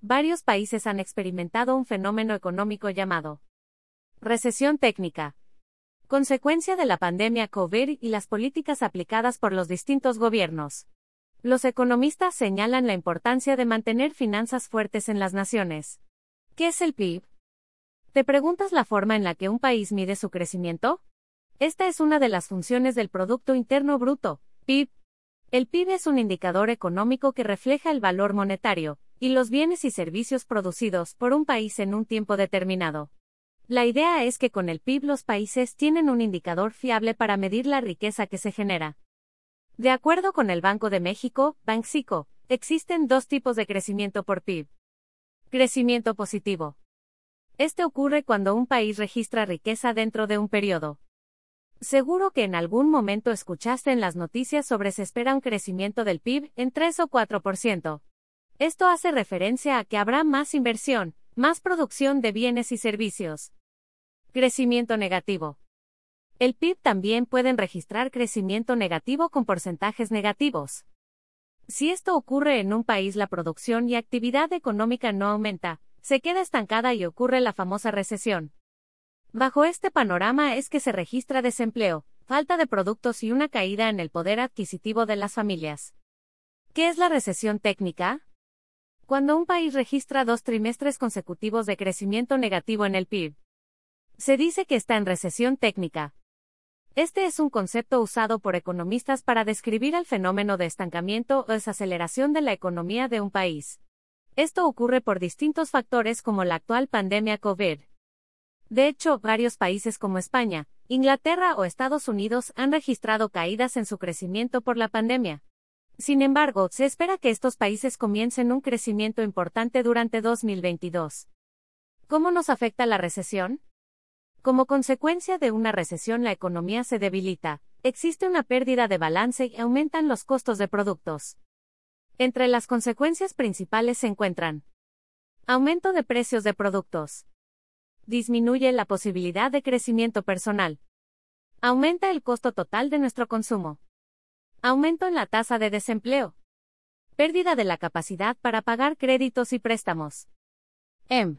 varios países han experimentado un fenómeno económico llamado recesión técnica, consecuencia de la pandemia COVID y las políticas aplicadas por los distintos gobiernos. Los economistas señalan la importancia de mantener finanzas fuertes en las naciones. ¿Qué es el PIB? ¿Te preguntas la forma en la que un país mide su crecimiento? Esta es una de las funciones del Producto Interno Bruto, PIB. El PIB es un indicador económico que refleja el valor monetario y los bienes y servicios producidos por un país en un tiempo determinado. La idea es que con el PIB los países tienen un indicador fiable para medir la riqueza que se genera. De acuerdo con el Banco de México, Banxico, existen dos tipos de crecimiento por PIB. Crecimiento positivo. Este ocurre cuando un país registra riqueza dentro de un periodo. Seguro que en algún momento escuchaste en las noticias sobre se espera un crecimiento del PIB en 3 o 4%. Esto hace referencia a que habrá más inversión, más producción de bienes y servicios. Crecimiento negativo. El PIB también pueden registrar crecimiento negativo con porcentajes negativos. Si esto ocurre en un país, la producción y actividad económica no aumenta, se queda estancada y ocurre la famosa recesión. Bajo este panorama es que se registra desempleo, falta de productos y una caída en el poder adquisitivo de las familias. ¿Qué es la recesión técnica? Cuando un país registra dos trimestres consecutivos de crecimiento negativo en el PIB. Se dice que está en recesión técnica. Este es un concepto usado por economistas para describir el fenómeno de estancamiento o desaceleración de la economía de un país. Esto ocurre por distintos factores como la actual pandemia COVID. De hecho, varios países como España, Inglaterra o Estados Unidos han registrado caídas en su crecimiento por la pandemia. Sin embargo, se espera que estos países comiencen un crecimiento importante durante 2022. ¿Cómo nos afecta la recesión? Como consecuencia de una recesión la economía se debilita, existe una pérdida de balance y aumentan los costos de productos. Entre las consecuencias principales se encuentran aumento de precios de productos, disminuye la posibilidad de crecimiento personal. Aumenta el costo total de nuestro consumo. Aumento en la tasa de desempleo. Pérdida de la capacidad para pagar créditos y préstamos. M.